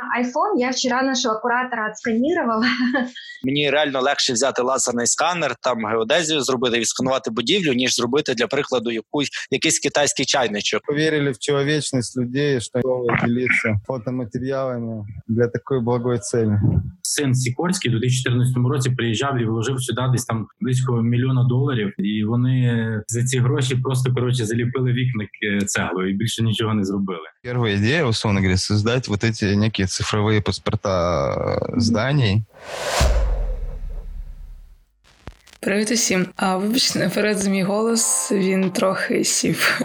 на iPhone. Я вчера нашего куратора отсканировала. Мені реально легше взяти лазерний сканер, там геодезію зробити, відсканувати будівлю, ніж зробити для прикладу якусь якийсь китайський чайничок. Повірили в чоловічність людей, що готові ділитися фотоматеріалами для такої благої цели Син Сікорський у 2014 році приїжджав і вложив сюди десь там близько мільйона доларів, і вони за ці гроші просто коротше заліпили вікна е, цеглою і більше нічого не зробили. Первая идея, условно говоря, создать вот эти некие цифровые паспорта э, зданий. Привіт усім. А вибачте, наперед за мій голос він трохи сів.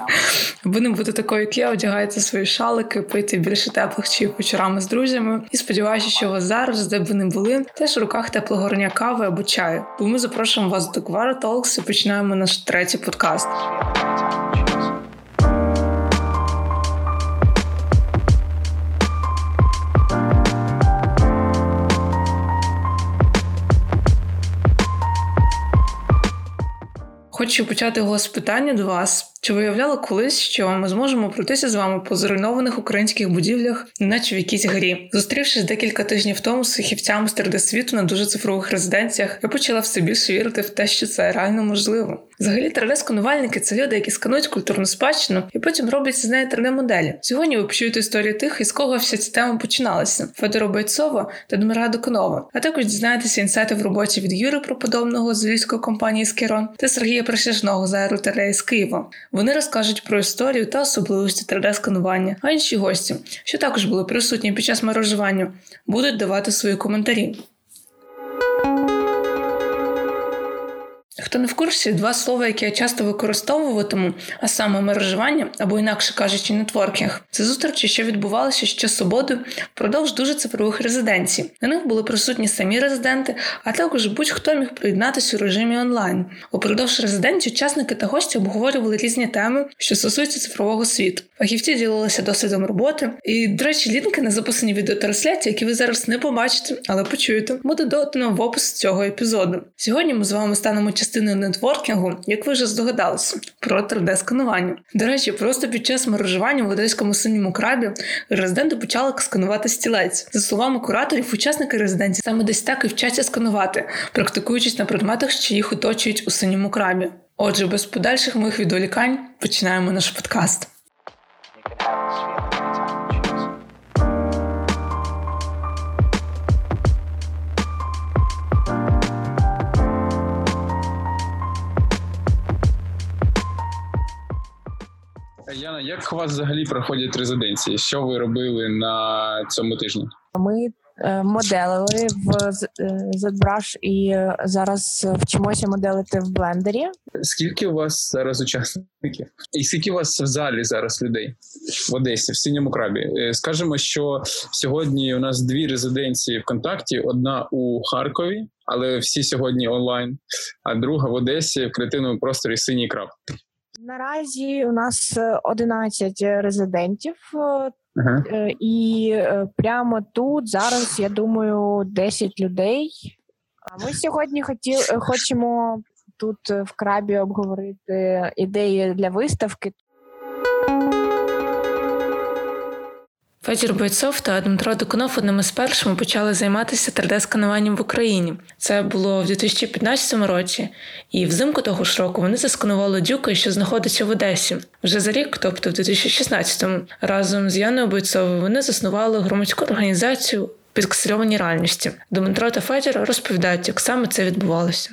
Аби не бути такою, як я, одягайте свої шалики, пити більше теплих чаїв вечорами з друзями. І сподіваюся, що вас зараз, де б ви не були, теж в руках теплого горня кави або чаю. Бо ми запрошуємо вас до Квара Толкс і починаємо наш третій подкаст. Хочу почати його з питання до вас. Чи виявляли колись, що ми зможемо пройтися з вами по зруйнованих українських будівлях, неначе в якійсь грі? Зустрівшись декілька тижнів тому з фахівцями з 3D світу на дуже цифрових резиденціях, я почала все більше вірити в те, що це реально можливо. Взагалі, 3D-сканувальники це люди, які сканують культурну спадщину і потім роблять з неї 3D-моделі. Сьогодні ви почуєте історію тих, із кого вся ця тема починалася: Федора Бойцова та Дмира Доконова. А також дізнаєтеся інсайти в роботі від Юри Проподобного з львівської компанії Скерон та Сергія Присяжного з аеротелеї з Києва. Вони розкажуть про історію та особливості 3D-сканування, а інші гості, що також були присутні під час мережування, будуть давати свої коментарі. Хто не в курсі, два слова, які я часто використовуватиму, а саме мережування або інакше кажучи, нетворкінг, це зустрічі, що відбувалися ще суботи впродовж дуже цифрових резиденцій. На них були присутні самі резиденти, а також будь-хто міг приєднатися у режимі онлайн. Упродовж резиденцій учасники та гості обговорювали різні теми, що стосуються цифрового світу. Фахівці ділилися досвідом роботи. І, до речі, лінки на записані відеотрансляції, які ви зараз не побачите, але почуєте, буде додано в опис цього епізоду. Сьогодні ми з вами станемо частиною нетворкінгу, як ви вже здогадалися, про 3D-сканування. До речі, просто під час мережування в одеському синьому крабі резиденти почали сканувати стілець. За словами кураторів, учасники резиденції саме десь так і вчаться сканувати, практикуючись на предметах, що їх оточують у синьому крабі. Отже, без подальших моїх відволікань починаємо наш подкаст. Яна, як у вас взагалі проходять резиденції? Що ви робили на цьому тижні? Ми е, моделили в е, ZBrush і зараз вчимося моделити в блендері. Скільки у вас зараз учасників? І скільки у вас в залі зараз людей в Одесі, в синьому крабі? Е, Скажемо, що сьогодні у нас дві резиденції ВКонтакті: одна у Харкові, але всі сьогодні онлайн, а друга в Одесі в креативному просторі синій краб. Наразі у нас е, 11 резидентів, е, Ага. е, і прямо тут зараз я думаю 10 людей. А ми сьогодні хотіли хочемо тут в крабі обговорити ідеї для виставки. Федір Бойцов та Дмитро Докунов одними з першими почали займатися 3D-скануванням в Україні. Це було в 2015 році, і взимку того ж року вони засканували дюки, що знаходиться в Одесі. Вже за рік, тобто в 2016-му, разом з Яною Бойцовою вони заснували громадську організацію підксельованій реальності. Дмитро та Федір розповідають, як саме це відбувалося.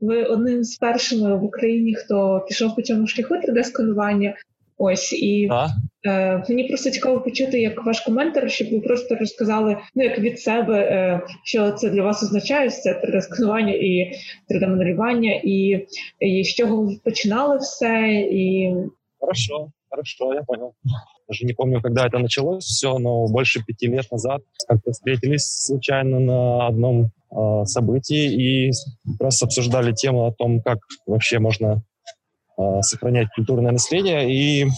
Ви одним з першими в Україні, хто пішов по цьому шляху 3D-сканування. Ось і Так. е, мені просто цікаво почути, як ваш коментар, щоб ви просто розказали, ну як від себе, е, що це для вас означає, це 3D-сканування і 3D-моделювання, і, і з чого ви починали все, і Хорошо, хорошо, я понял. Даже не помню, когда это началось все, но больше пяти лет назад как-то встретились случайно на одном э, событии и просто обсуждали тему о том, как вообще можно э, сохранять культурное наследие. И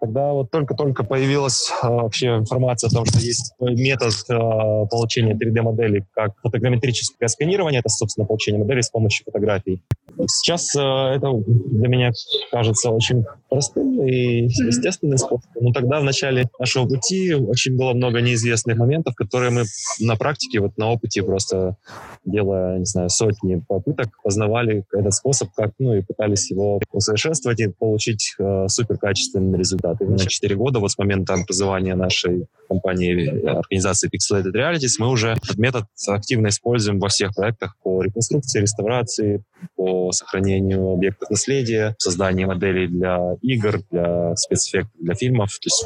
тогда вот только-только появилась э, вообще информация о том, что есть метод э, получения 3D-моделей, как фотограмметрическое сканирование. Это, собственно, получение моделей с помощью фотографий. Сейчас э, это для меня кажется очень простым и естественным способом. Но тогда в начале нашего пути очень было много неизвестных моментов, которые мы на практике, вот на опыте просто делая, не знаю, сотни попыток, познавали этот способ, как, ну, и пытались его усовершенствовать и получить э, суперкачественный результат. И на 4 года, вот с момента образования нашей компании, организации Pixelated Realities, мы уже этот метод активно используем во всех проектах по реконструкции, реставрации, по сохранению объектов наследия, создании моделей для игр, для спецэффектов, для фильмов. То есть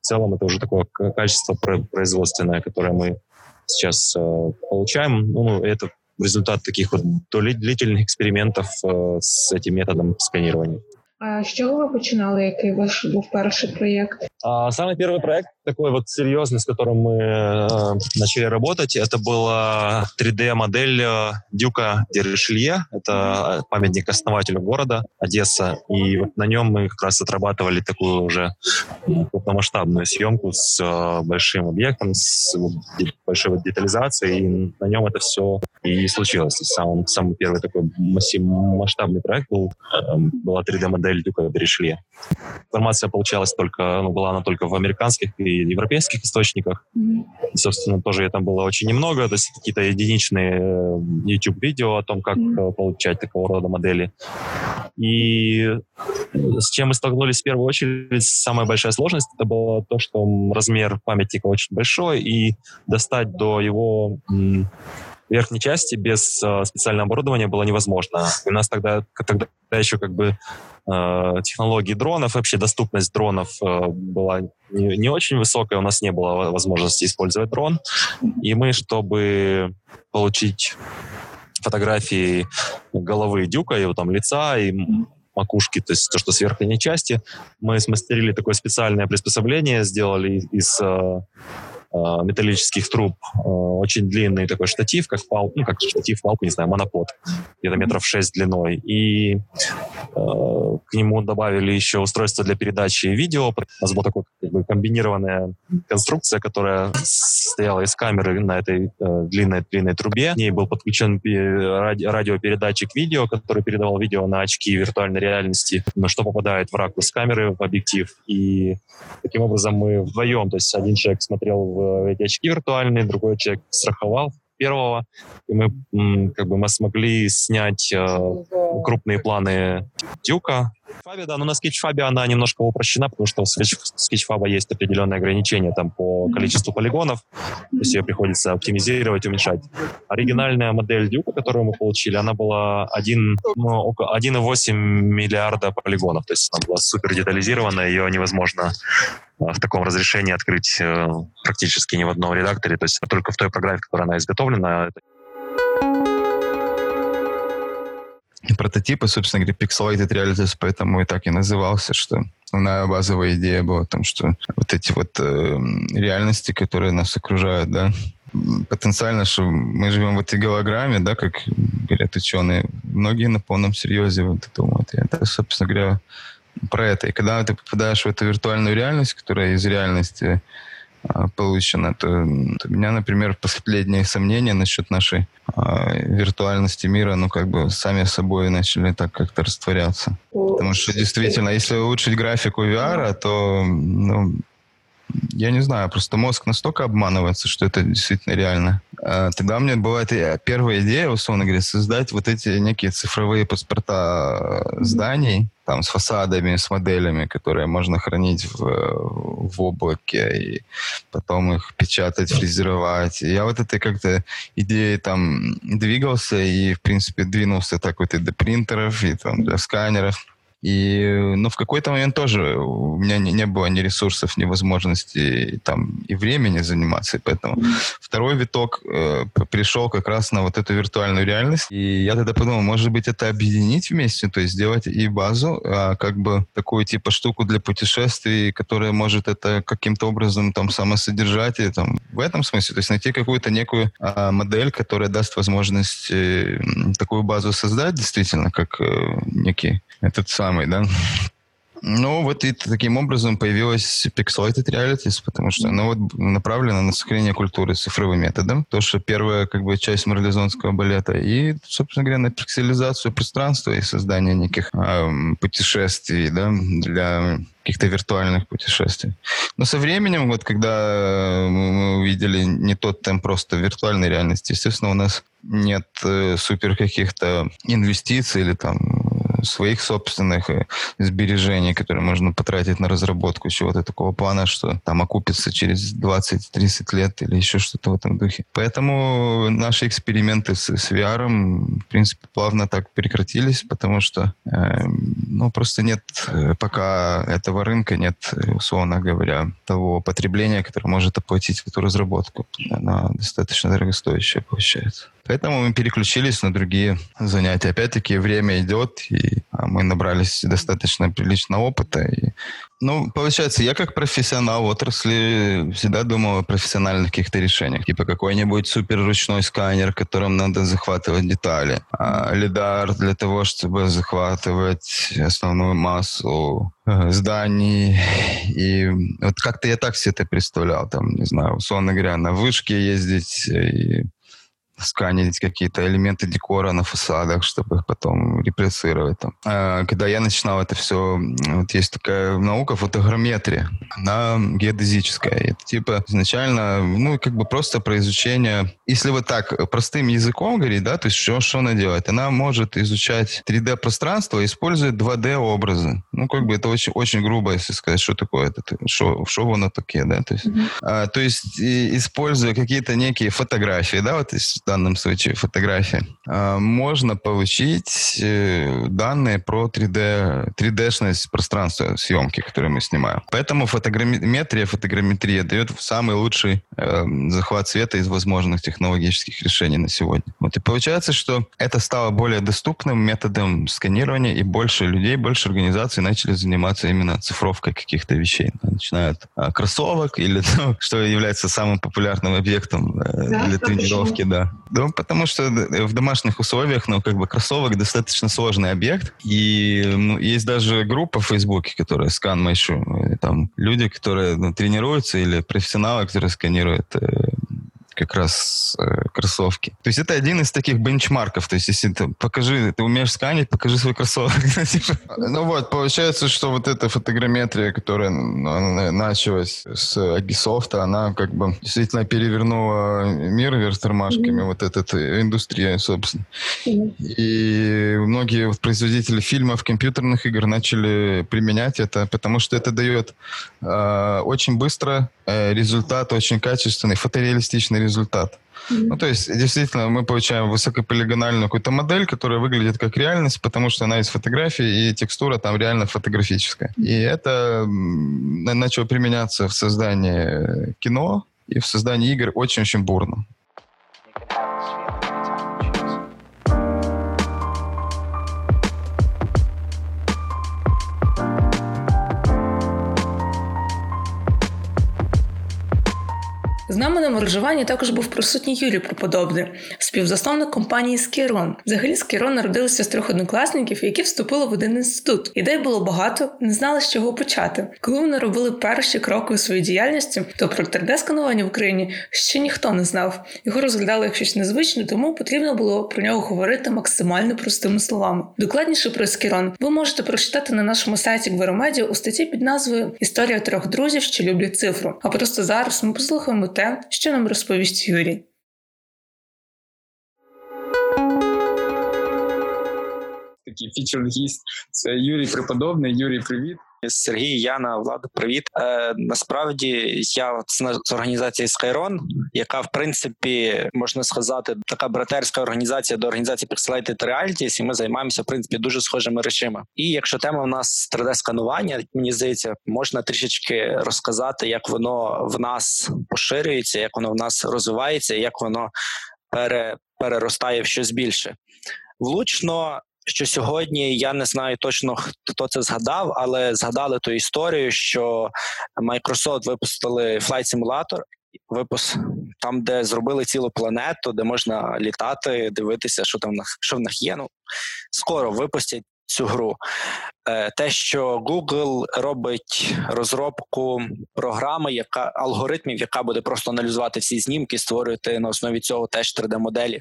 в целом это уже такое качество производственное, которое мы сейчас э, получаем. Ну, это результат таких вот длительных экспериментов э, с этим методом сканирования. А з чого ви починали? Який ваш був перший проєкт? А, Саме перший проект, такой вот серьезный, с которым мы э, начали работать, это была 3D-модель э, Дюка Деришелье. Это памятник основателю города Одесса. И вот на нем мы как раз отрабатывали такую уже крупномасштабную съемку с э, большим объектом, с большой вот детализацией. И на нем это все и случилось. Самый, самый первый такой масштабный проект был, э, была 3D-модель Дюка Деришелье. Информация получалась только, ну, была она только в американских и европейских источниках. Mm-hmm. Собственно, тоже там было очень немного, то есть какие-то единичные э, YouTube-видео о том, как mm-hmm. получать такого рода модели. И с чем мы столкнулись в первую очередь, самая большая сложность, это было то, что размер памятника очень большой, и достать до его верхней части без э, специального оборудования было невозможно. У нас тогда, тогда еще как бы э, технологии дронов, вообще доступность дронов э, была не, не очень высокая, у нас не было возможности использовать дрон. И мы, чтобы получить фотографии головы дюка, его там лица и макушки, то есть то, что с верхней части, мы смастерили такое специальное приспособление, сделали из э, металлических труб, э, очень длинный такой штатив, как пал, ну, как штатив, палку, не знаю, монопод, где-то метров 6 длиной. И э, к нему добавили еще устройство для передачи видео. У нас была такая как бы, комбинированная конструкция, которая стояла из камеры на этой э, длинной длинной трубе. К ней был подключен ради, радиопередатчик видео, который передавал видео на очки виртуальной реальности, на что попадает в ракурс камеры, в объектив. И таким образом мы вдвоем, то есть один человек смотрел в эти очки виртуальные, другой человек страховал первого, и мы как бы мы смогли снять э, крупные планы Дюка. Фаби, да, но на скетчфабе она немножко упрощена, потому что у скетчфаба есть определенные ограничения там по количеству полигонов, то есть ее приходится оптимизировать, уменьшать. Оригинальная модель Дюка, которую мы получили, она была 1, ну, 1,8 миллиарда полигонов, то есть она была супер детализирована, ее невозможно в таком разрешении открыть э, практически ни в одном редакторе, то есть только в той программе, в которой она изготовлена. Прототипы, собственно говоря, Pixelated Realities, поэтому и так и назывался, что основная базовая идея была в том, что вот эти вот э, реальности, которые нас окружают, да, потенциально, что мы живем в этой голограмме, да, как говорят ученые, многие на полном серьезе вот думают. И это, собственно говоря, про это. И когда ты попадаешь в эту виртуальную реальность, которая из реальности а, получена, то, то у меня, например, последние сомнения насчет нашей а, виртуальности мира, ну, как бы сами собой начали так как-то растворяться. Потому что действительно, если улучшить графику VR, то, ну, я не знаю, просто мозг настолько обманывается, что это действительно реально. А, тогда у меня бывает первая идея, условно говоря, создать вот эти некие цифровые паспорта зданий, там, с фасадами, с моделями, которые можно хранить в, в облаке, и потом их печатать, фрезеровать. И я вот этой как-то идеей там двигался, и, в принципе, двинулся так вот и до принтеров, и там до сканеров. И, ну, в какой-то момент тоже у меня не, не было ни ресурсов, ни возможности там и времени заниматься. И поэтому второй виток э, пришел как раз на вот эту виртуальную реальность. И я тогда подумал, может быть, это объединить вместе, то есть сделать и базу, а как бы такую типа штуку для путешествий, которая может это каким-то образом там самосодержать и там в этом смысле, то есть найти какую-то некую а, модель, которая даст возможность э, такую базу создать действительно, как э, некий этот самый, да, Ну, вот и таким образом появилась Pixelated Realities, потому что она вот направлена на сохранение культуры цифровым методом. То, что первая как бы часть марлезонского балета. И, собственно говоря, на пикселизацию пространства и создание неких э, путешествий да, для каких-то виртуальных путешествий. Но со временем, вот когда мы увидели не тот темп просто виртуальной реальности, естественно, у нас нет э, супер каких-то инвестиций или там своих собственных э, сбережений, которые можно потратить на разработку чего-то такого плана, что там окупится через 20-30 лет или еще что-то в этом духе. Поэтому наши эксперименты с, с VR, в принципе, плавно так прекратились, потому что э, ну, просто нет э, пока этого рынка, нет, условно говоря, того потребления, которое может оплатить эту разработку. Она достаточно дорогостоящая получается. Поэтому мы переключились на другие занятия. Опять-таки время идет, и а, мы набрались достаточно приличного опыта. И, ну, получается, я как профессионал в отрасли всегда думал о профессиональных каких-то решениях. Типа какой-нибудь суперручной сканер, которым надо захватывать детали. А лидар для того, чтобы захватывать основную массу э, зданий. И вот как-то я так все это представлял. Там, не знаю, условно говоря, на вышке ездить и сканить какие-то элементы декора на фасадах, чтобы их потом реплицировать. Там. А, когда я начинал это все, вот есть такая наука фотограмметрия, она геодезическая. Это типа изначально, ну, как бы просто про изучение, если вот так простым языком говорить, да, то есть что, что она делает? Она может изучать 3D-пространство, используя 2D-образы. Ну, как бы это очень, очень грубо, если сказать, что такое это, что, что оно такое, да, то есть, mm-hmm. а, то есть и, используя какие-то некие фотографии, да, вот данном случае фотографии, а, можно получить э, данные про 3D, 3D-шность пространства съемки, которые мы снимаем. Поэтому фотограмметрия, фотограмметрия дает самый лучший э, захват света из возможных технологических решений на сегодня. Вот и получается, что это стало более доступным методом сканирования, и больше людей, больше организаций начали заниматься именно цифровкой каких-то вещей. Начиная от а, кроссовок или ну, что является самым популярным объектом э, да, для тренировки, да. Ну, потому что в домашних условиях, ну, как бы кроссовок достаточно сложный объект. И ну, есть даже группа в Фейсбуке, которая скан Майшу. Там люди, которые ну, тренируются, или профессионалы, которые сканируют э, как раз э, кроссовки. То есть это один из таких бенчмарков. То есть если ты покажи, ты умеешь сканить, покажи свой кроссовок. Типа. ну вот, получается, что вот эта фотограмметрия, которая началась с Agisoft, она как бы действительно перевернула мир вверх тормашками, вот эта индустрия, собственно. И многие производители фильмов, компьютерных игр начали применять это, потому что это дает э, очень быстро э, результат, очень качественный, фотореалистичный результат результат. Mm-hmm. Ну, то есть, действительно, мы получаем высокополигональную какую-то модель, которая выглядит как реальность, потому что она из фотографии, и текстура там реально фотографическая. И это начало применяться в создании кино и в создании игр очень-очень бурно. Нами на моржуванні також був присутній Юрій Проподобний, співзасновник компанії Скірон. Взагалі Скірон народилися з трьох однокласників, які вступили в один інститут. Ідей було багато, не знали, з чого почати. Коли вони робили перші кроки у своїй діяльності, то про 3D-сканування в Україні ще ніхто не знав. Його розглядали як щось незвичне, тому потрібно було про нього говорити максимально простими словами. Докладніше про Скірон ви можете прочитати на нашому сайті Гверомедіа у статті під назвою Історія трьох друзів, що люблять цифру. А просто зараз ми послухаємо те, що нам розповість Юрій. Такий фічер гість. Це Юрій Преподобний. Юрій, привіт. Сергій, Яна, Влада, привіт. Е, Насправді я з організації Skyron, яка в принципі можна сказати така братерська організація до організації Pixelated Realities, і ми займаємося в принципі дуже схожими речами. І якщо тема в нас 3D-сканування, мені здається, можна трішечки розказати, як воно в нас поширюється, як воно в нас розвивається, як воно пере, переростає в щось більше. Влучно що сьогодні я не знаю точно хто це згадав, але згадали ту історію, що Microsoft випустили Flight Simulator, випуск там, де зробили цілу планету, де можна літати, дивитися, що там що в них є. Ну скоро випустять цю гру. Е, те, що Google робить розробку програми, яка алгоритмів, яка буде просто аналізувати всі знімки, створювати на основі цього теж 3D-моделі.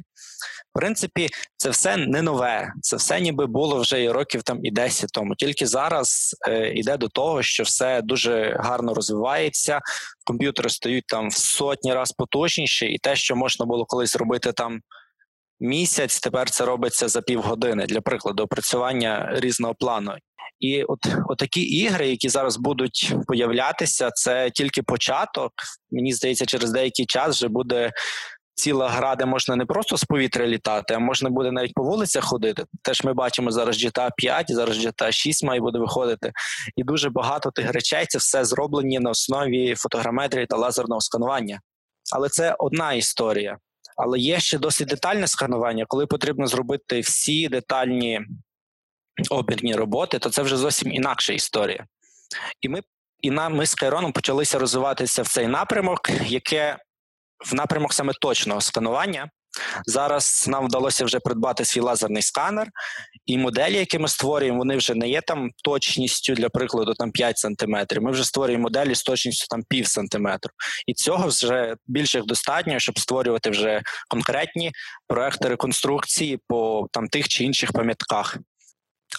В принципі, це все не нове. Це все ніби було вже і років там і 10 тому. Тільки зараз е, йде до того, що все дуже гарно розвивається. Комп'ютери стають там в сотні разів потужніші, і те, що можна було колись робити там місяць, тепер це робиться за півгодини для прикладу опрацювання різного плану. І от такі ігри, які зараз будуть появлятися, це тільки початок. Мені здається, через деякий час вже буде ціла гра, де можна не просто з повітря літати, а можна буде навіть по вулицях ходити. Теж ми бачимо зараз GTA 5, зараз GTA 6 має буде виходити. І дуже багато тих речей це все зроблені на основі фотограметрії та лазерного сканування. Але це одна історія. Але є ще досить детальне сканування, коли потрібно зробити всі детальні обірні роботи, то це вже зовсім інакша історія. І ми і нам ми з Кайроном почалися розвиватися в цей напрямок, яке в напрямок саме точного сканування. Зараз нам вдалося вже придбати свій лазерний сканер, і моделі, які ми створюємо, вони вже не є там точністю, для прикладу, там 5 сантиметрів. Ми вже створюємо моделі з точністю там пів сантиметру. І цього вже більше достатньо, щоб створювати вже конкретні проекти реконструкції по там тих чи інших пам'ятках.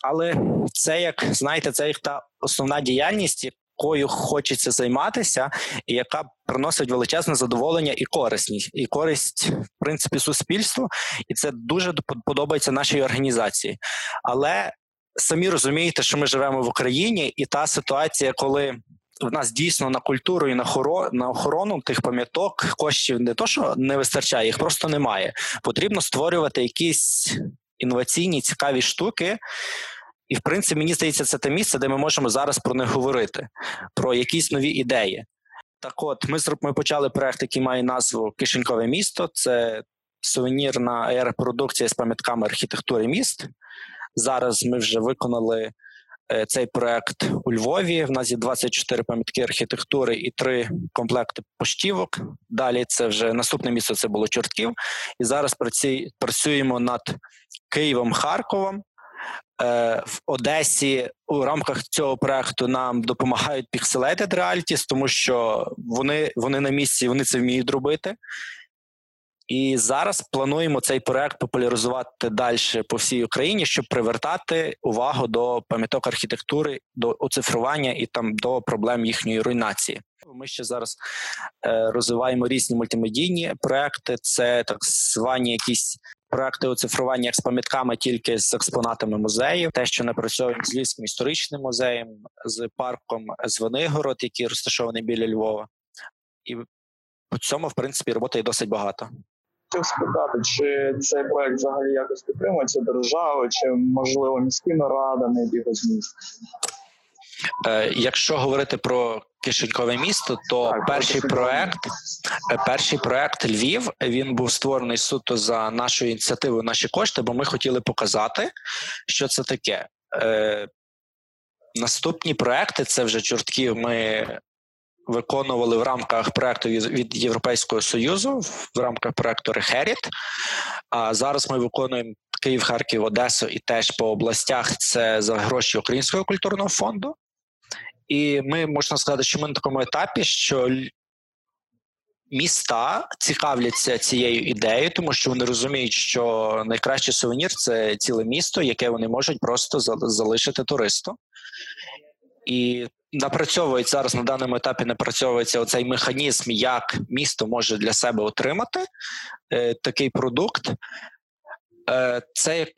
Але це як знаєте, це як та основна діяльність, якою хочеться займатися, і яка приносить величезне задоволення і корисність, і користь в принципі суспільству, і це дуже подобається нашій організації. Але самі розумієте, що ми живемо в Україні, і та ситуація, коли в нас дійсно на культуру і на хоро на охорону тих пам'яток коштів не то, що не вистачає, їх просто немає. Потрібно створювати якісь інноваційні цікаві штуки. І, в принципі, мені здається, це те місце, де ми можемо зараз про них говорити, про якісь нові ідеї. Так, от ми ми почали проект, який має назву Кишенькове місто. Це сувенірна репродукція з пам'ятками архітектури міст. Зараз ми вже виконали е, цей проект у Львові. В нас є 24 пам'ятки архітектури і три комплекти поштівок. Далі це вже наступне місце це було Чортків. І зараз працюємо над Києвом, Харковом. Е, в Одесі у рамках цього проекту нам допомагають Pixelated Realities, тому що вони вони на місці, вони це вміють робити. І зараз плануємо цей проект популяризувати далі по всій Україні, щоб привертати увагу до пам'яток архітектури, до оцифрування і там до проблем їхньої руйнації. Ми ще зараз е, розвиваємо різні мультимедійні проекти. Це так звані якісь проекти оцифрування як з пам'ятками тільки з експонатами музеїв, те, що напрацьовуємо з Львівським історичним музеєм, з парком Звенигород, який розташований біля Львова, і по цьому, в принципі, роботи є досить багато. Хотів спитати, чи цей проект взагалі якось підтримується державою, чи можливо міськими радами якихось міст? Е, якщо говорити про кишенькове місто, то так, перший проект, е, перший проект Львів він був створений суто за нашою ініціативою, наші кошти, бо ми хотіли показати, що це таке. Е, Наступні проекти це вже чортків. Ми виконували в рамках проекту від Європейського союзу в рамках проекту Рехеріт. А зараз ми виконуємо Київ, Харків, Одесу і теж по областях це за гроші Українського культурного фонду. І ми можна сказати, що ми на такому етапі, що міста цікавляться цією ідеєю, тому що вони розуміють, що найкращий сувенір це ціле місто, яке вони можуть просто залишити туристу. І напрацьовують зараз на даному етапі напрацьовується оцей механізм, як місто може для себе отримати е, такий продукт. Е, Це в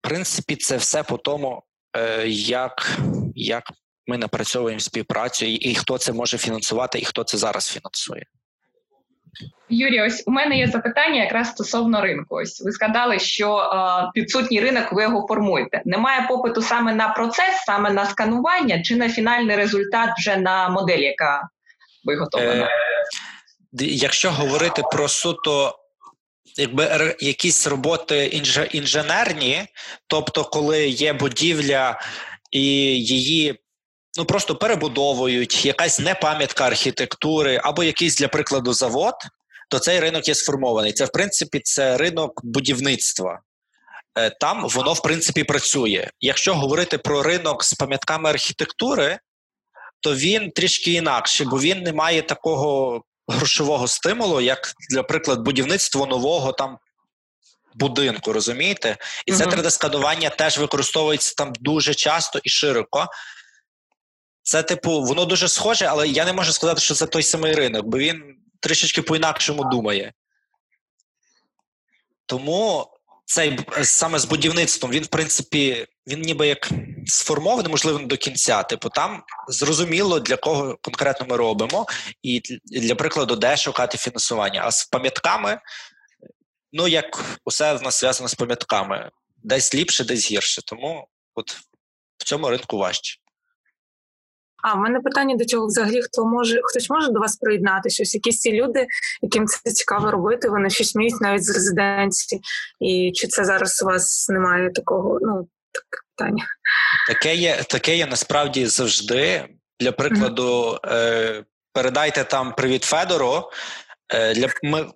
принципі це все по тому, е, як як ми напрацьовуємо співпрацю, і, і хто це може фінансувати, і хто це зараз фінансує. Юрій, ось у мене є запитання якраз стосовно ринку. Ось ви сказали, що е, підсутній ринок ви його формуєте. Немає попиту саме на процес, саме на сканування, чи на фінальний результат вже на модель, яка виготовлена? Е, Якщо говорити про суто. Якби якісь роботи інженерні, тобто, коли є будівля і її ну просто перебудовують якась непам'ятка архітектури або якийсь, для прикладу, завод, то цей ринок є сформований. Це, в принципі, це ринок будівництва. е, там воно в принципі працює. Якщо говорити про ринок з пам'ятками архітектури, то він трішки інакший, бо він не має такого грошового стимулу, як, наприклад, будівництво нового там будинку, розумієте? І це 3D-сканування теж використовується там дуже часто і широко. Це, типу, воно дуже схоже, але я не можу сказати, що це той самий ринок, бо він трішечки по-інакшому думає. Тому цей саме з будівництвом, він, в принципі, він ніби як сформований, можливо, не до кінця. Типу, там зрозуміло, для кого конкретно ми робимо, і для прикладу, де шукати фінансування. А з пам'ятками, ну як усе в нас зв'язано з пам'ятками, десь ліпше, десь гірше. Тому от в цьому ринку важче. А в мене питання до цього взагалі хто може хтось може до вас приєднатися? Ось якісь ці люди, яким це цікаво робити, вони щось вміють навіть з резиденції. І чи це зараз у вас немає такого? Ну таке питання. Таке є, таке є насправді завжди. Для прикладу, mm-hmm. передайте там привіт Федору. Е, для ми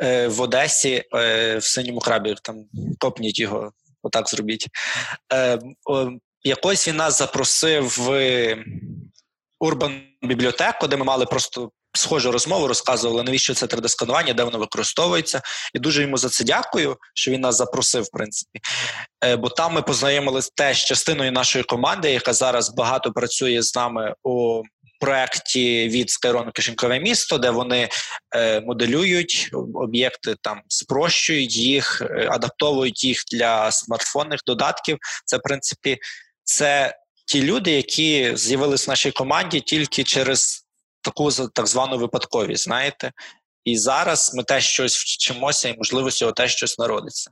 е, в Одесі в синьому крабі там копніть його, отак зробіть. Якось він нас запросив в Урбан бібліотеку, де ми мали просто схожу розмову, розказували, навіщо це 3D-сканування, де воно використовується. І дуже йому за це дякую, що він нас запросив, в принципі. Е, бо там ми познайомилися теж частиною нашої команди, яка зараз багато працює з нами у проєкті від Скайрону Кишенькове місто, де вони е, моделюють об'єкти, там спрощують їх, е, адаптовують їх для смартфонних додатків. Це, в принципі, це ті люди, які з'явились в нашій команді тільки через таку так звану випадковість, знаєте. І зараз ми теж щось вчимося, і можливо, цього теж щось народиться.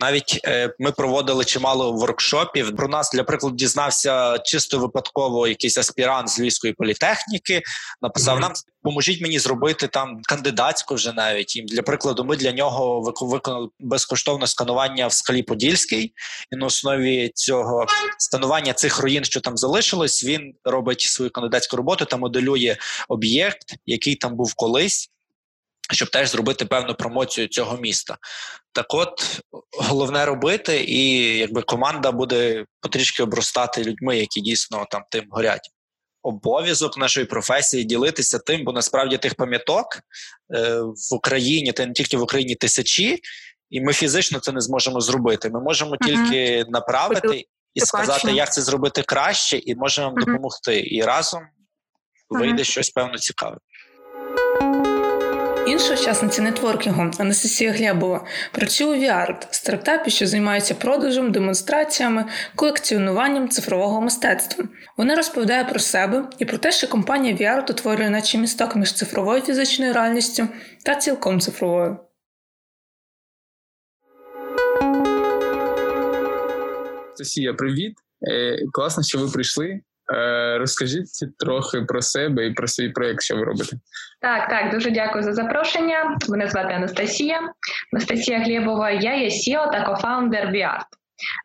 Навіть е, ми проводили чимало воркшопів. Про нас, для прикладу, дізнався чисто випадково якийсь аспірант з Львівської політехніки. Написав: нам поможіть мені зробити там кандидатську вже навіть. І для прикладу, ми для нього виконали безкоштовне сканування в скалі Подільській, і на основі цього сканування цих руїн, що там залишилось, він робить свою кандидатську роботу та моделює об'єкт, який там був колись щоб теж зробити певну промоцію цього міста. Так, от головне робити, і якби команда буде потрішки обростати людьми, які дійсно там тим горять. Обов'язок нашої професії ділитися тим, бо насправді тих пам'яток е, в Україні, та не тільки в Україні тисячі, і ми фізично це не зможемо зробити. Ми можемо uh-huh. тільки направити і сказати, як це зробити краще, і можемо uh-huh. допомогти. І разом вийде uh-huh. щось певно цікаве. Інша учасниця нетворкінгу Анастасія Глябова працює у VR, стартапі, що займається продажем, демонстраціями, колекціонуванням цифрового мистецтва. Вона розповідає про себе і про те, що компанія VR утворює наче місток між цифровою фізичною реальністю та цілком цифровою. Анастасія, привіт! Е, класно, що ви прийшли. Е, розкажіть трохи про себе і про свій проєкт, що ви робите. Так, так, дуже дякую за запрошення. Мене звати Анастасія. Анастасія Глєбова. Я є CEO та кофаундер VIART.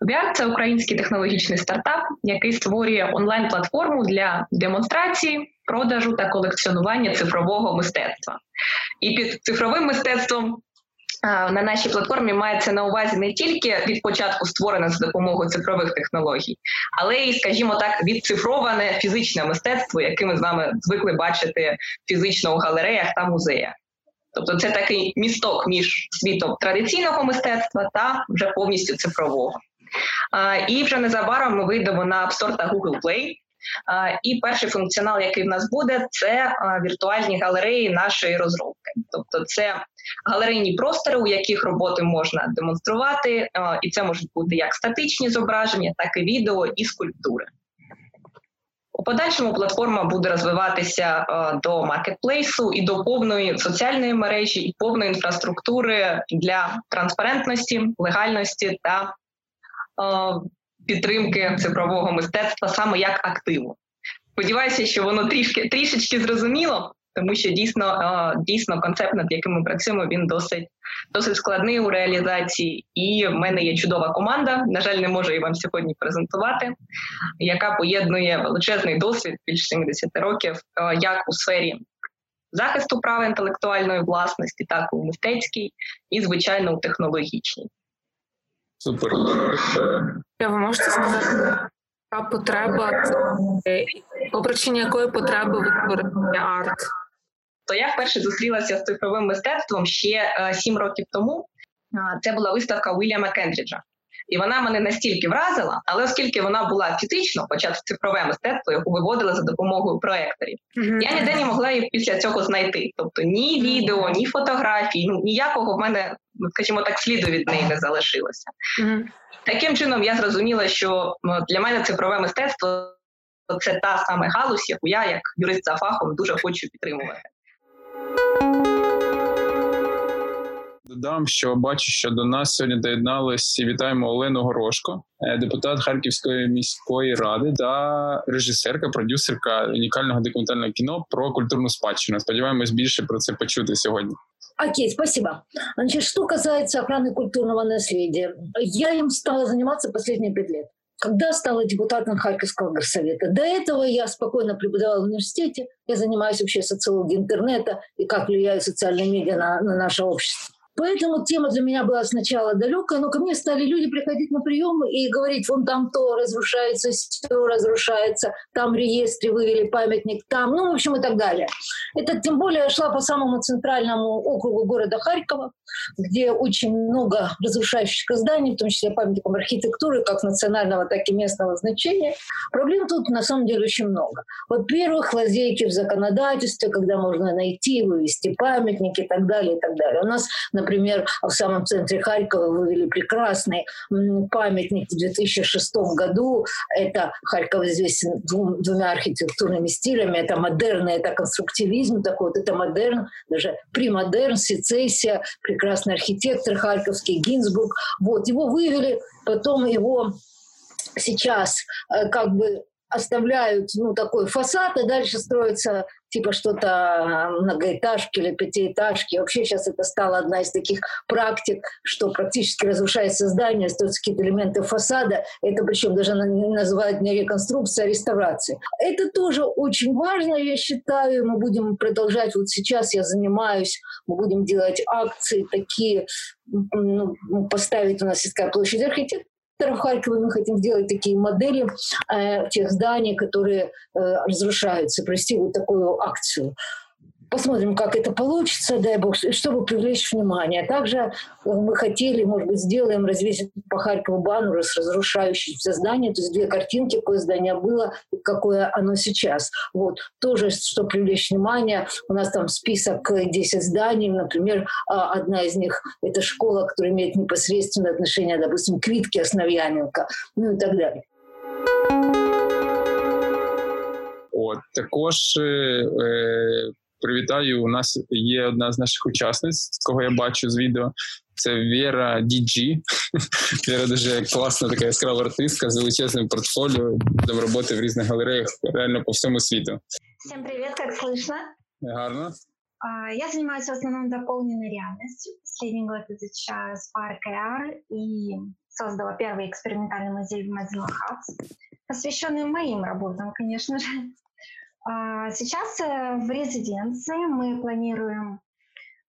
VIART – це український технологічний стартап, який створює онлайн-платформу для демонстрації, продажу та колекціонування цифрового мистецтва. І під цифровим мистецтвом на нашій платформі мається на увазі не тільки від початку створене за допомогою цифрових технологій, але й, скажімо так, відцифроване фізичне мистецтво, яке ми з вами звикли бачити фізично у галереях та музеях. Тобто це такий місток між світом традиційного мистецтва та вже повністю цифрового. І вже незабаром ми вийдемо на App Store та Google Play. І перший функціонал, який в нас буде, це віртуальні галереї нашої розробки. Тобто, це галерейні простори, у яких роботи можна демонструвати, і це можуть бути як статичні зображення, так і відео і скульптури. У подальшому платформа буде розвиватися до маркетплейсу і до повної соціальної мережі і повної інфраструктури для транспарентності, легальності та підтримки цифрового мистецтва саме як активу. Сподіваюся, що воно трішки трішечки зрозуміло, тому що дійсно дійсно концепт, над яким ми працюємо, він досить досить складний у реалізації. І в мене є чудова команда. На жаль, не можу її вам сьогодні презентувати, яка поєднує величезний досвід більш 70 років, як у сфері захисту права інтелектуальної власності, так і у мистецькій і, звичайно, у технологічній. Супер. Ви можете сказати, яка потреба, е, по причині якої потреби використання арт? То я вперше зустрілася з цифровим мистецтвом ще е, сім років тому. Це була виставка Уільяма Кендріджа. І вона мене настільки вразила, але оскільки вона була фізично, хоча це цифрове мистецтво, яку виводили за допомогою проекторів, mm-hmm. я ніде не могла їх після цього знайти. Тобто ні відео, ні фотографій, ну ніякого в мене, скажімо так, сліду від неї не залишилося. Mm-hmm. Таким чином я зрозуміла, що для мене цифрове мистецтво це та саме галузь, яку я, як юрист за фахом, дуже хочу підтримувати. Додам, що бачу, що до нас сьогодні доєдналися вітаємо Олену Горошко, е, депутат Харківської міської ради та режисерка, продюсерка унікального документального кіно про культурну спадщину. Сподіваємось більше про це почути сьогодні. Окей, спасибо. Значит, что касается охраны культурного наследия, я им стала заниматься последние пять лет. Когда стала депутатом Харьковского горсовета. До этого я спокойно преподавала в университете. Я занимаюсь вообще социологией интернета и как влияют социальные медиа на, на наше общество. Поэтому тема для меня была сначала далекая, но ко мне стали люди приходить на приемы и говорить, вон там то разрушается, все разрушается, там в реестре вывели памятник, там, ну, в общем, и так далее. Это тем более шла по самому центральному округу города Харькова, где очень много разрушающихся зданий, в том числе памятников архитектуры, как национального, так и местного значения. Проблем тут на самом деле очень много. Во-первых, лазейки в законодательстве, когда можно найти, вывести памятники и так далее, и так далее. У нас, например, в самом центре Харькова вывели прекрасный памятник в 2006 году. Это Харьков известен двум, двумя архитектурными стилями. Это модерн, это конструктивизм такой. Вот это модерн, даже премодерн, сецессия, архитектор харьковский, Гинзбург. Вот, его вывели, потом его сейчас э, как бы оставляют ну, такой фасад, и дальше строится типа что-то многоэтажки или пятиэтажки. Вообще сейчас это стало одна из таких практик, что практически разрушается здание, остаются какие-то элементы фасада. Это причем даже называют не реконструкция, а реставрация. Это тоже очень важно, я считаю. Мы будем продолжать. Вот сейчас я занимаюсь, мы будем делать акции такие, ну, поставить у нас есть такая площадь архитектора, в Харькове мы хотим сделать такие модели э, тех зданий, которые э, разрушаются, провести вот такую акцию. Посмотрим, как это получится, дай бог, чтобы привлечь внимание. Также э, мы хотели, может быть, сделаем, развесить по Харькову баннеры с разрушающимся зданием, то есть две картинки, какое здание было какое оно сейчас. Вот. Тоже, чтобы привлечь внимание, у нас там список 10 зданий, например, а, одна из них – это школа, которая имеет непосредственное отношение, допустим, к Витке Основьяненко, ну и так далее. От також е, Привітаю. У нас є одна з наших учасниць, з кого я бачу з відео. Це Віра Діджі. Віра дуже класна, така яскрава артистка з величезним портфоліо, там роботи в різних галереях, реально по всьому світу. Всем привет, как слышно? Гарно. Я занимаюсь в основном дополненной реальностью. Последний год изучаю Spark AR и создала первый экспериментальный музей в Mozilla Hubs, посвященный моим работам, конечно же. А, сейчас э, в резиденции мы планируем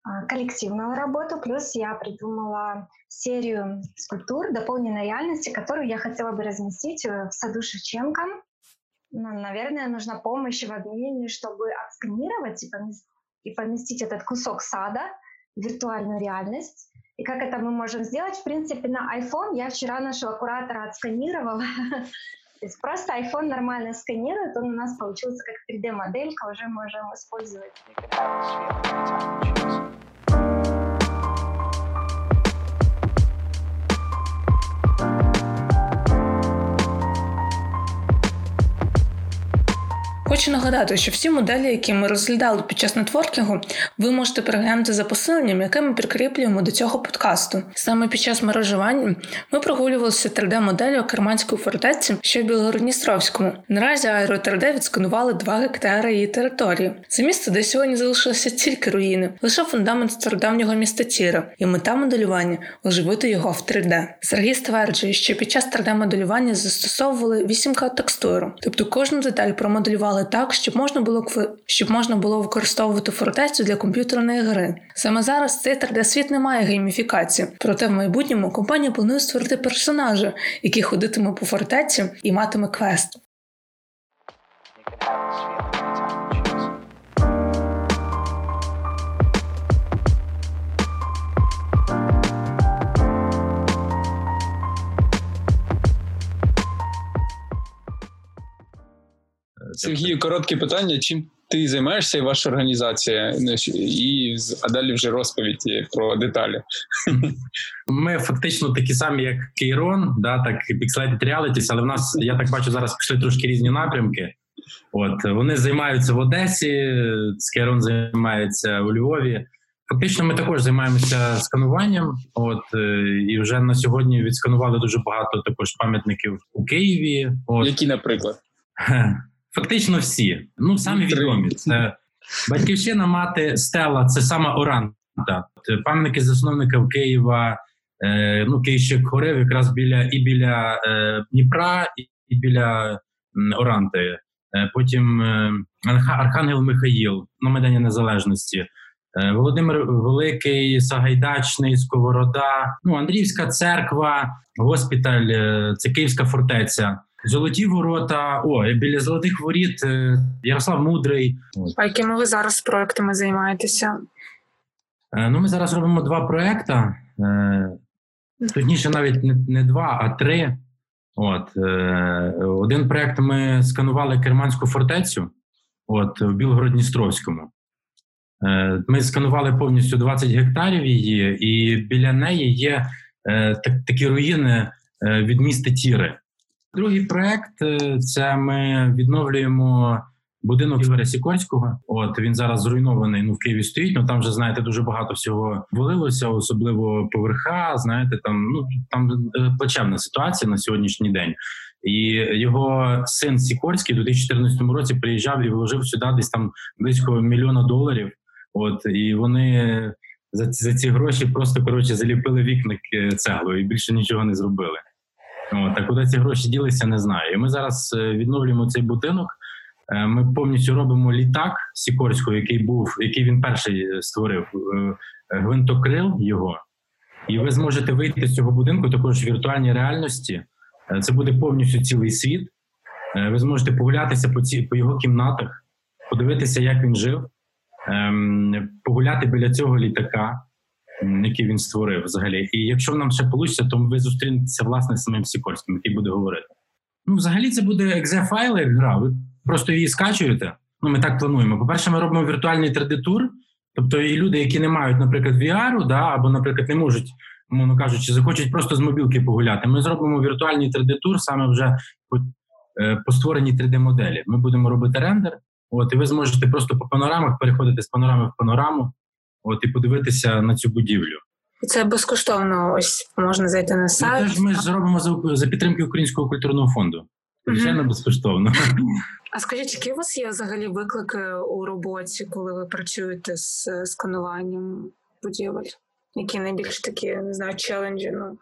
а, коллективную работу, плюс я придумала серию скульптур дополненной реальности, которую я хотела бы разместить э, в саду Шевченко. Но, наверное, нужна помощь в админе, чтобы отсканировать и поместить этот кусок сада в виртуальную реальность. И как это мы можем сделать? В принципе, на iPhone я вчера нашего куратора отсканировала То есть просто iPhone нормально сканирует, он у нас получился как 3D-моделька, уже можем использовать. Хочу нагадати, що всі моделі, які ми розглядали під час нетворкінгу, ви можете переглянути за посиленням, яке ми прикріплюємо до цього подкасту. Саме під час мережування ми прогулювалися 3D-моделлю Керманської фортеці, що в Білгородністровському. Наразі Аеро 3D відсканували 2 гектари її території. Це місце, де сьогодні залишилися тільки руїни, лише фундамент стародавнього міста Тіра, і мета моделювання оживити його в 3D. Сергій стверджує, що під час 3D-моделювання застосовували 8К текстуру, тобто кожну деталь промоделювали так, щоб можна було щоб можна було використовувати фортецю для комп'ютерної гри. Саме зараз цей 3D-світ не має гейміфікації, проте в майбутньому компанія планує створити персонажа, який ходитиме по фортеці і матиме квест. Сергію, коротке питання. Чим ти займаєшся і ваша організація? Ну, і а далі вже розповідь про деталі. Ми фактично такі самі, як Кейрон, да, так і Pixelated Realities, але в нас, я так бачу, зараз пішли трошки різні напрямки. От Вони займаються в Одесі, Кейрон займається у Львові. Фактично, ми також займаємося скануванням. От е, і вже на сьогодні відсканували дуже багато також пам'ятників у Києві. От. Які, наприклад? Фактично всі. Ну самі відомі. Це батьківщина мати стела, це сама Оранта. Пам'ятники засновника Києва. Е, ну, Київщик хорив якраз біля і біля е, Дніпра, і, біля Оранти. Е, потім е, Архангел Михаїл на Майдані Незалежності. Е, Володимир Великий, Сагайдачний, Сковорода, ну Андріївська церква, госпіталь, е, це Київська фортеця. Золоті ворота, о, біля золотих воріт е, Ярослав Мудрий. А якими ви зараз проектами займаєтеся? Е, ну, ми зараз робимо два проекти. Е, точніше, навіть не, не два, а три. От один проект ми сканували Керманську фортецю, от в Білгород-Дністровському. Ми сканували повністю 20 гектарів її, і біля неї є так, такі руїни від міста Тіри. Другий проект е, це ми відновлюємо будинок Ігоря Сікорського. От він зараз зруйнований. Ну в Києві стоїть. Ну там вже знаєте, дуже багато всього валилося, особливо поверха. Знаєте, там ну там е, плачевна ситуація на сьогоднішній день. І його син Сікорський у 2014 році приїжджав і вложив сюди десь там близько мільйона доларів. От і вони за ці за ці гроші просто коротше заліпили вікна цеглою і більше нічого не зробили. От, А куди ці гроші ділися, не знаю. І Ми зараз е, відновлюємо цей будинок. Е, ми повністю робимо літак Сікорського, який був, який він перший е, створив гвинтокрил його. І ви зможете вийти з цього будинку також в віртуальній реальності. Це буде повністю цілий світ. Ви зможете погулятися по ці по його кімнатах, подивитися, як він жив, ем, погуляти біля цього літака який він створив взагалі. І якщо нам ще вийде, то ви зустрінетеся власне з самим Сікорським, який буде говорити. Ну, взагалі, це буде exe файл як гра. Ви просто її скачуєте. Ну, ми так плануємо. По-перше, ми робимо віртуальний 3D-тур. Тобто, і люди, які не мають, наприклад, VR, да, або, наприклад, не можуть, мовно кажучи, захочуть просто з мобілки погуляти. Ми зробимо віртуальний 3D-тур саме вже по, е, по створенні 3D-моделі. Ми будемо робити рендер. От, і ви зможете просто по панорамах переходити з панорами в панораму от і подивитися на цю будівлю. Це безкоштовно. Ось можна зайти на сайт. Ми, ми зробимо за, за підтримки Українського культурного фонду. Звичайно, mm-hmm. безкоштовно. А скажіть, які у вас є взагалі виклики у роботі, коли ви працюєте з скануванням будівель? Які найбільш такі не знаю, челенджі? Ну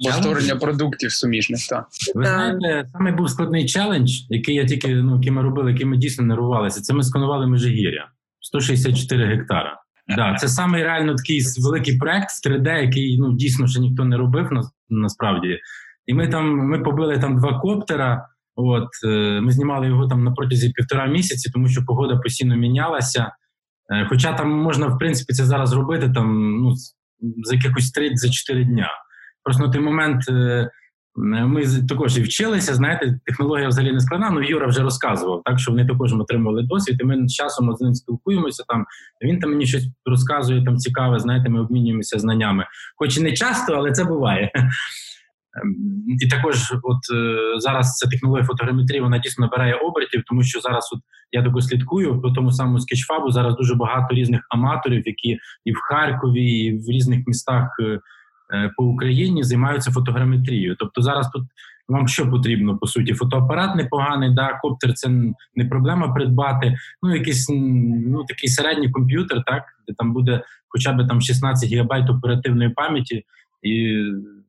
створення продуктів суміжних. так. Ви знаєте, саме був складний челендж, який я тільки ну, який ми робили, який ми дійсно нервувалися. Це ми сканували Межигір'я 164 гектара. Да, це саме реально такий великий проект в 3D, який ну дійсно ще ніхто не робив на, насправді. І ми там ми побили там два коптера. От е, ми знімали його там на протязі півтора місяці, тому що погода постійно мінялася. Е, хоча там можна, в принципі, це зараз робити там ну, за якихось три за чотири дня. Просто на той момент. Е, ми також і вчилися, знаєте, технологія взагалі не складна. Ну Юра вже розказував, так що вони також отримували досвід. і Ми з часом з ним спілкуємося. Там він там мені щось розказує там цікаве. Знаєте, ми обмінюємося знаннями, хоч і не часто, але це буває. Ем, і також, от е, зараз ця технологія фотограметрії вона дійсно набирає обертів, тому що зараз от я таку слідкую по тому самому скетчфабу. Зараз дуже багато різних аматорів, які і в Харкові, і в різних містах е, по Україні займаються фотограметрією. Тобто зараз тут вам що потрібно по суті? Фотоапарат непоганий, да, коптер це не проблема придбати. Ну, якийсь ну такий середній комп'ютер, так де там буде хоча б там 16 гігабайт оперативної пам'яті, і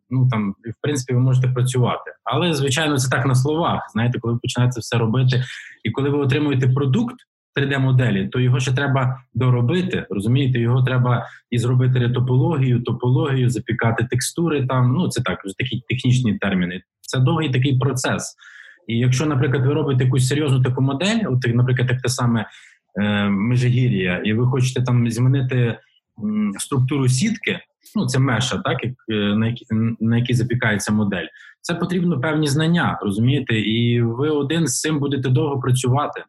ну там в принципі ви можете працювати. Але звичайно, це так на словах. Знаєте, коли ви починаєте все робити, і коли ви отримуєте продукт 3D-моделі, то його ще треба доробити. Розумієте, його треба і зробити ретопологію, топологію, запікати текстури. Там ну це так, такі технічні терміни. Це довгий такий процес. І якщо, наприклад, ви робите якусь серйозну таку модель, от, наприклад, як те саме е, Межигір'я, і ви хочете там змінити м, структуру сітки, ну це меша, так як е, на якій на якій запікається модель, це потрібно певні знання, розумієте, і ви один з цим будете довго працювати.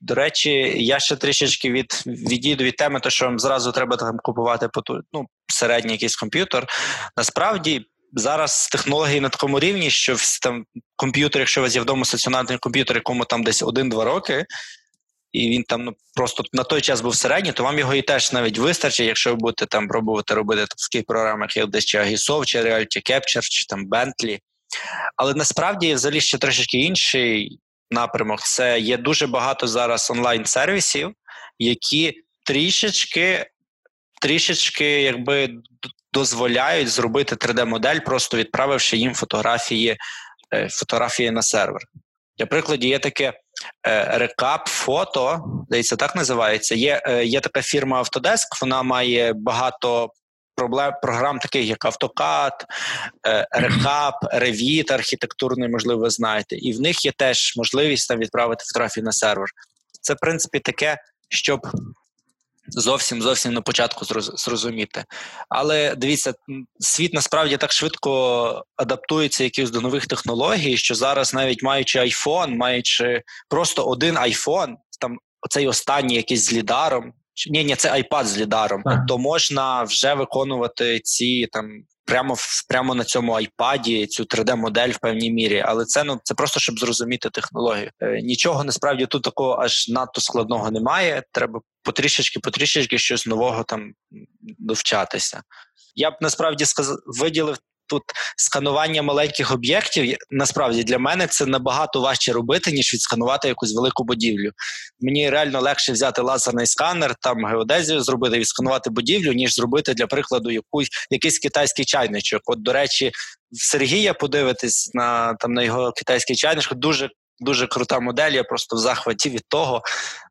До речі, я ще трішечки від відійду від теми, то що вам зразу треба там купувати ну, середній якийсь комп'ютер. Насправді зараз технології на такому рівні, що там комп'ютер, якщо у вас є вдома стаціонарний комп'ютер, якому там десь один-два роки, і він там ну просто на той час був середній, то вам його і теж навіть вистачить, якщо ви будете там пробувати робити в таких програмах, як десь чи Agisov, чи Reality Capture, чи там Bentley. Але насправді взагалі ще трошечки інший напрямок. Це є дуже багато зараз онлайн-сервісів, які трішечки, трішечки якби дозволяють зробити 3D-модель, просто відправивши їм фотографії, е, фотографії на сервер. Для прикладу, є таке рекап фото, здається, так називається. Є е, є така фірма Autodesk, вона має багато проблем, програм, таких як AutoCAD, Recap, Revit, архітектурний, можливо, ви знаєте. І в них є теж можливість там відправити фотографії на сервер. Це, в принципі, таке, щоб зовсім зовсім на початку зрозуміти. Але дивіться, світ насправді так швидко адаптується якось до нових технологій, що зараз, навіть маючи iPhone, маючи просто один iPhone, там оцей останній якийсь з лідаром. Ні, ні, це iPad з лідаром, то тобто можна вже виконувати ці там прямо прямо на цьому айпаді цю 3D-модель в певній мірі. Але це ну це просто щоб зрозуміти технологію. Е, нічого насправді тут такого аж надто складного немає. Треба потрішечки, потрішечки щось нового там довчатися. Я б насправді сказав, виділив тут сканування маленьких об'єктів. Насправді для мене це набагато важче робити, ніж відсканувати якусь велику будівлю. Мені реально легше взяти лазерний сканер, там геодезію зробити, відсканувати будівлю, ніж зробити для прикладу якусь якийсь китайський чайничок. От, до речі, Сергія подивитись на там на його китайський чайничок. Дуже дуже крута модель. Я просто в захваті від того,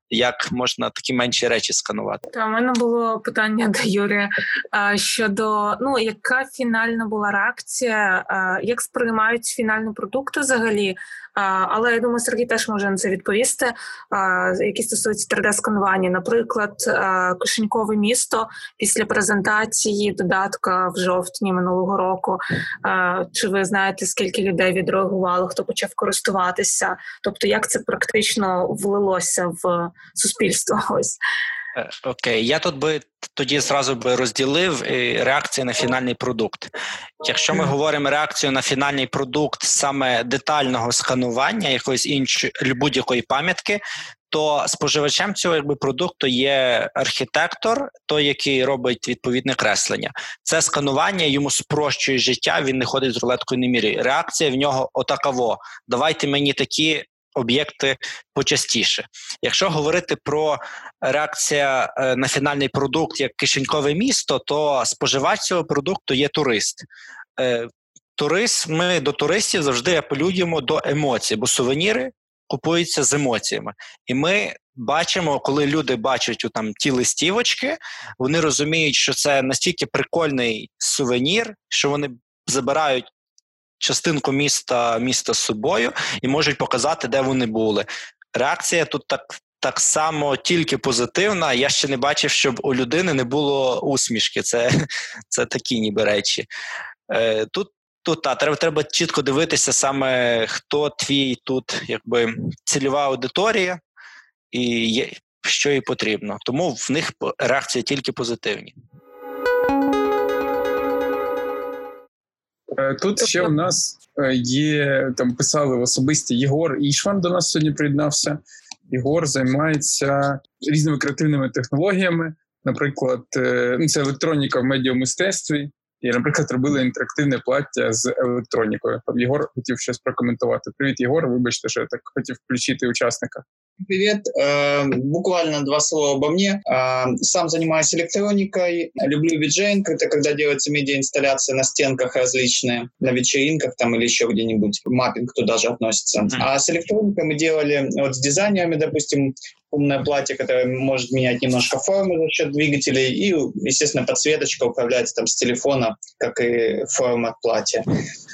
як можна такі менші речі сканувати. Та у мене було питання до Юрія щодо ну яка фінальна була реакція, як сприймають фінальні продукти взагалі але я думаю, Сергій теж може на це відповісти. Які стосуються 3D-сканування, наприклад, Кишенькове місто після презентації додатка в жовтні минулого року. Чи ви знаєте, скільки людей відреагувало, хто почав користуватися? Тобто, як це практично влилося в суспільство? Ось. Е, окей, я тут би тоді зразу би розділив е, реакцію на фінальний продукт. Якщо ми говоримо реакцію на фінальний продукт саме детального сканування якоїсь іншої будь-якої пам'ятки, то споживачем цього якби продукту є архітектор, той, який робить відповідне креслення. Це сканування йому спрощує життя. Він не ходить з рулеткою не мірі. Реакція в нього отакаво. Давайте мені такі об'єкти почастіше. Якщо говорити про реакція е, на фінальний продукт як кишенькове місто, то споживач цього продукту є турист. Е, турист, ми до туристів завжди апелюємо до емоцій, бо сувеніри купуються з емоціями. І ми бачимо, коли люди бачать у там ті листівочки, вони розуміють, що це настільки прикольний сувенір, що вони забирають частинку міста міста з собою і можуть показати, де вони були. Реакція тут так. Так само тільки позитивна. Я ще не бачив, щоб у людини не було усмішки. Це це такі ніби речі. Е, Тут тут та, треба треба чітко дивитися, саме хто твій тут якби цільова аудиторія і є, що їй потрібно. Тому в них реакції тільки позитивні. Тут ще у нас е, є там писали в особисті Єгор Ішван до нас сьогодні приєднався. Єгор займається різними креативними технологіями. Наприклад, е, ну це електроніка в медіамистецтві. І, наприклад, робили інтерактивне плаття з електронікою. Там Єгор хотів щось прокоментувати. Привіт, Єгор. Вибачте, що я так хотів включити учасника. Привет. Э, буквально два слова обо мне. Э, сам занимаюсь электроникой, люблю виджейнг. Это когда делается медиаинсталляция на стенках различные, на вечеринках там или еще где-нибудь. Маппинг туда же относится. А с электроникой мы делали вот с дизайнерами, допустим, умное платье, которое может менять немножко форму за счет двигателей, и, естественно, подсветочка управляется там с телефона, как і форма плаття.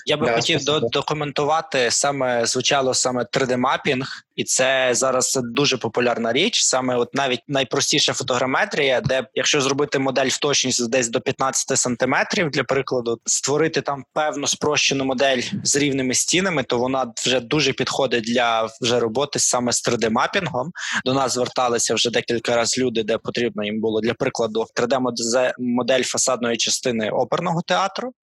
Я би Да, хотів до- документувати саме звучало саме 3D-мапінг, і це зараз дуже популярна річ. Саме от навіть найпростіша фотограметрія, де якщо зробити модель в точність десь до 15 сантиметрів, для прикладу, створити там певну спрощену модель з рівними стінами, то вона вже дуже підходить для вже роботи саме з 3D-мапінгом. До нас зверталися вже декілька разів люди, де потрібно їм було для прикладу 3D-модель фасадної частини оперного театру.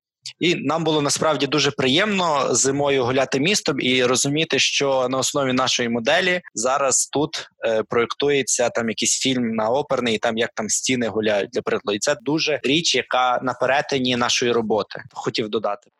І нам було насправді дуже приємно зимою гуляти містом і розуміти, що на основі нашої моделі зараз тут е, проєктується там якийсь фільм на оперний, і там як там стіни гуляють для прикладу. І це дуже річ, яка на перетині нашої роботи. Хотів додати.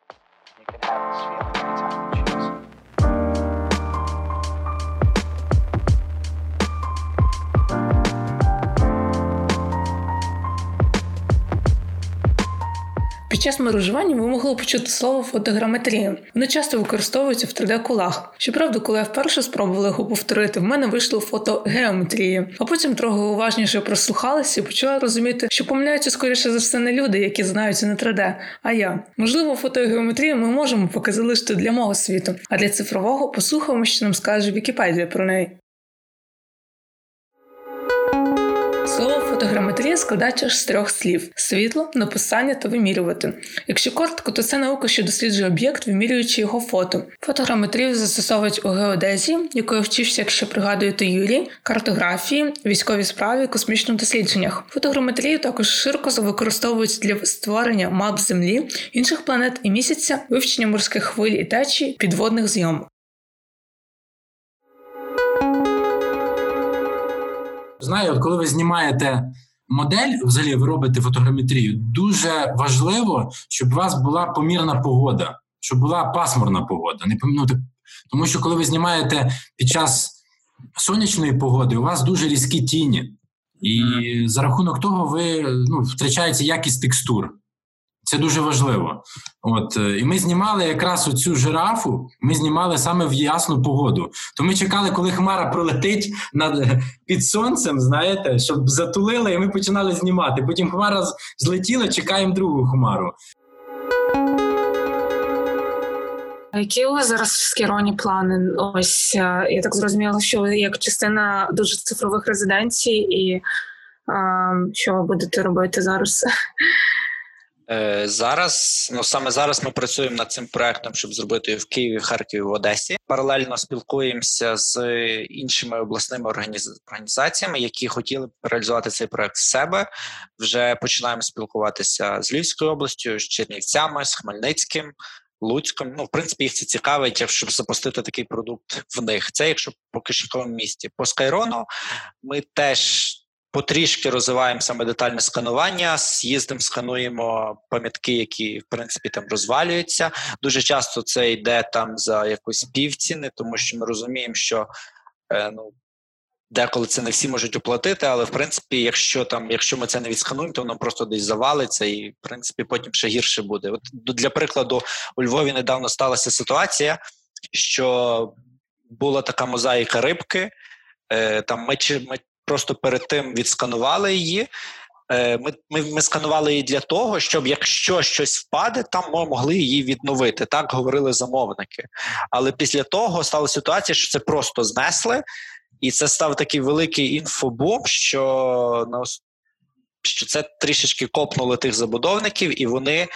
Час мережування ви могли почути слово фотограметрія. Воно часто використовується в 3D-колах. Щоправда, коли я вперше спробувала його повторити, в мене вийшло фотогеометрія. А потім трохи уважніше прослухалася і почала розуміти, що помиляються скоріше за все не люди, які знаються на 3D, а я. Можливо, фотогеометрію ми можемо поки залишити для мого світу, а для цифрового послухаємо, що нам скаже Вікіпедія про неї. Фотограметрія складається з трьох слів: світло, написання та вимірювати. Якщо коротко, то це наука, що досліджує об'єкт, вимірюючи його фото. Фотограметрію застосовують у геодезії, якою вчився, якщо пригадуєте Юрій, картографії, військовій справі, космічних дослідженнях. Фотограметрію також широко використовують для створення мап Землі, інших планет і місяця, вивчення морських хвиль і течій, підводних зйомок. Знаю, от коли ви знімаєте модель, взагалі ви робите фотограметрію, дуже важливо, щоб у вас була помірна погода, щоб була пасмурна погода. Не ну, так- тому що коли ви знімаєте під час сонячної погоди, у вас дуже різкі тіні. І за рахунок того ви ну, втрачаєте якість текстур. Це дуже важливо. От е, і ми знімали якраз оцю жирафу. Ми знімали саме в ясну погоду. То ми чекали, коли хмара пролетить над під сонцем, знаєте, щоб затулили, і ми починали знімати. Потім хмара злетіла, чекаємо другу хмару. Які у вас зараз в скероні плани? Ось е, я так зрозуміла, що ви як частина дуже цифрових резиденцій, і е, що ви будете робити зараз? Е, Зараз, ну саме зараз ми працюємо над цим проектом, щоб зробити в Києві, Харкові, в Одесі. Паралельно спілкуємося з іншими обласними організ- організаціями, які хотіли б реалізувати цей проект з себе. Вже починаємо спілкуватися з Львівською областю, з Чернівцями, з Хмельницьким. Луцьком, ну в принципі, їх це цікавить, щоб запустити такий продукт в них. Це якщо по кишеньковому місті. По Скайрону ми теж потрішки розвиваємо саме детальне сканування. Їздимо, скануємо пам'ятки, які в принципі там розвалюються. Дуже часто це йде там за якусь півціни, тому що ми розуміємо, що е, ну. Деколи це не всі можуть оплатити, але в принципі, якщо там, якщо ми це не відскануємо, то воно просто десь завалиться, і в принципі потім ще гірше буде. От для прикладу, у Львові недавно сталася ситуація, що була така мозаїка рибки. Е, там ми, ми просто перед тим відсканували її. Е, Ми, ми, ми сканували її для того, щоб якщо щось впаде, там ми могли її відновити. Так говорили замовники. Але після того стала ситуація, що це просто знесли, і це став такий великий інфобум, що на що це трішечки копнули тих забудовників, і вони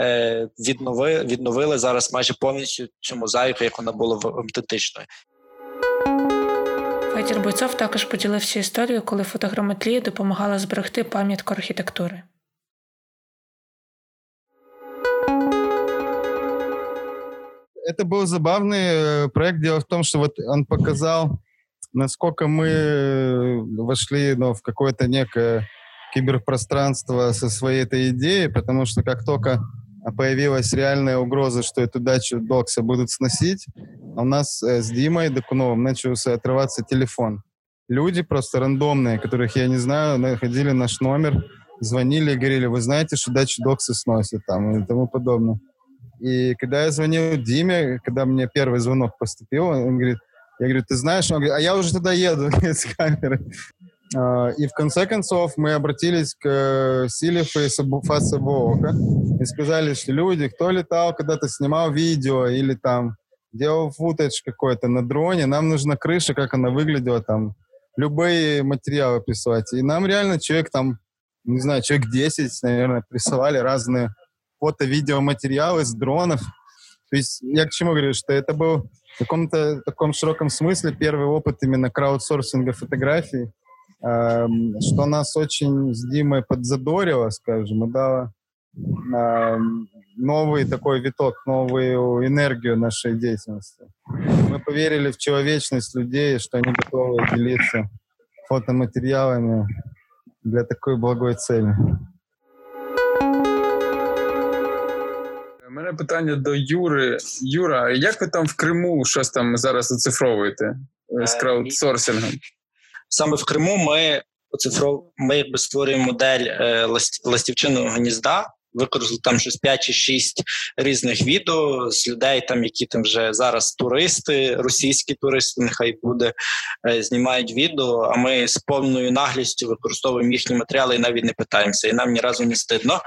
е, віднови, відновили зараз майже повністю цю мозаїку, як вона була в- автентичною. Федір Бойцов також поділився історією, коли фотограметрія допомагала зберегти пам'ятку архітектури. Это был забавный э, проект. Дело в том, что вот он показал, насколько мы э, вошли ну, в какое-то некое киберпространство со своей этой идеей, потому что как только появилась реальная угроза, что эту дачу Докса будут сносить, у нас э, с Димой Докуновым начался отрываться телефон. Люди просто рандомные, которых я не знаю, находили наш номер, звонили и говорили, вы знаете, что дачу доксы сносят там и тому подобное. И когда я звонил Диме, когда мне первый звонок поступил, он говорит, я говорю, ты знаешь, он говорит, а я уже туда еду с камеры. А, и в конце концов мы обратились к э, Силифу и Фасабоока и сказали, что люди, кто летал, когда-то снимал видео или там делал футаж какой-то на дроне, нам нужна крыша, как она выглядела, там, любые материалы присылать. И нам реально человек там, не знаю, человек 10, наверное, присылали разные фото-видеоматериалы с дронов. То есть я к чему говорю, что это был в каком-то таком широком смысле первый опыт именно краудсорсинга фотографий, что нас очень с Димой подзадорило, скажем, и дало эм, новый такой виток, новую энергию нашей деятельности. Мы поверили в человечность людей, что они готовы делиться фотоматериалами для такой благой цели. У мене питання до Юри. Юра, як ви там в Криму щось там зараз оцифровуєте з краудсорсингом? Саме в Криму ми оцифров... ми якби створюємо модель е, ластівчиного гнізда. Використали там щось 5 чи 6 різних відео з людей, там які там вже зараз туристи, російські туристи, нехай буде, е, знімають відео. А ми з повною наглістю використовуємо їхні матеріали і навіть не питаємося. І нам ні разу не стидно.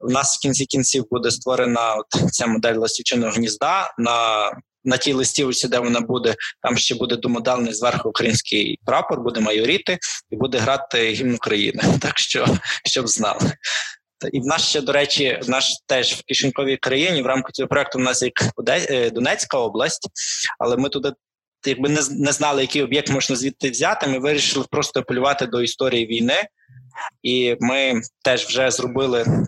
У нас в кінці кінців буде створена от ця модель ластівчиного гнізда на на тій листівці, де вона буде, там ще буде домоделний зверху український прапор, буде майоріти і буде грати гімн України. Так що щоб знали. І в нас ще, до речі, в нас теж в кишеньковій країні в рамках цього проекту в нас як е, Донецька область, але ми туди якби не не знали, який об'єкт можна звідти взяти. Ми вирішили просто апелювати до історії війни, і ми теж вже зробили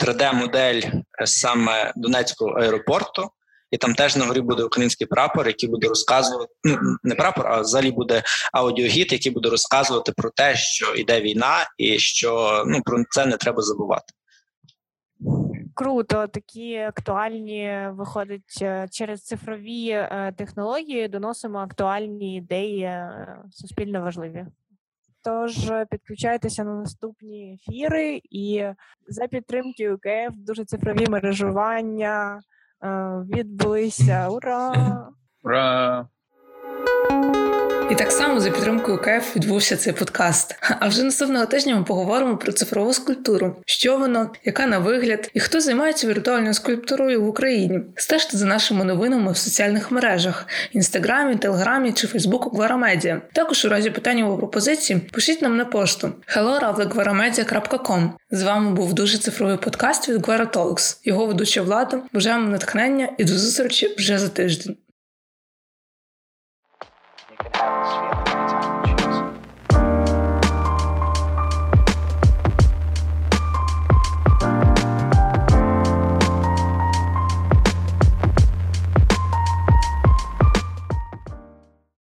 3D-модель е, саме Донецького аеропорту і там теж на горі буде український прапор, який буде розказувати ну не прапор, а взагалі буде аудіогід, який буде розказувати про те, що йде війна, і що ну про це не треба забувати. Круто, такі актуальні виходить е, через цифрові е, технології. Доносимо актуальні ідеї е, суспільно важливі. Тож підключайтеся на наступні ефіри і за підтримки УКФ дуже цифрові мережування відбулися. Ура! Ура! І так само за підтримкою КЕФ відбувся цей подкаст. А вже наступного тижня ми поговоримо про цифрову скульптуру, що воно, яка на вигляд, і хто займається віртуальною скульптурою в Україні. Стежте за нашими новинами в соціальних мережах: інстаграмі, телеграмі чи Фейсбуку Гварамедіа. Також у разі питань або пропозицій пишіть нам на пошту hello.gvaramedia.com З вами був дуже цифровий подкаст від Гвара Talks. Його ведуча влада. Бажаємо натхнення і до зустрічі вже за тиждень. atmosphere.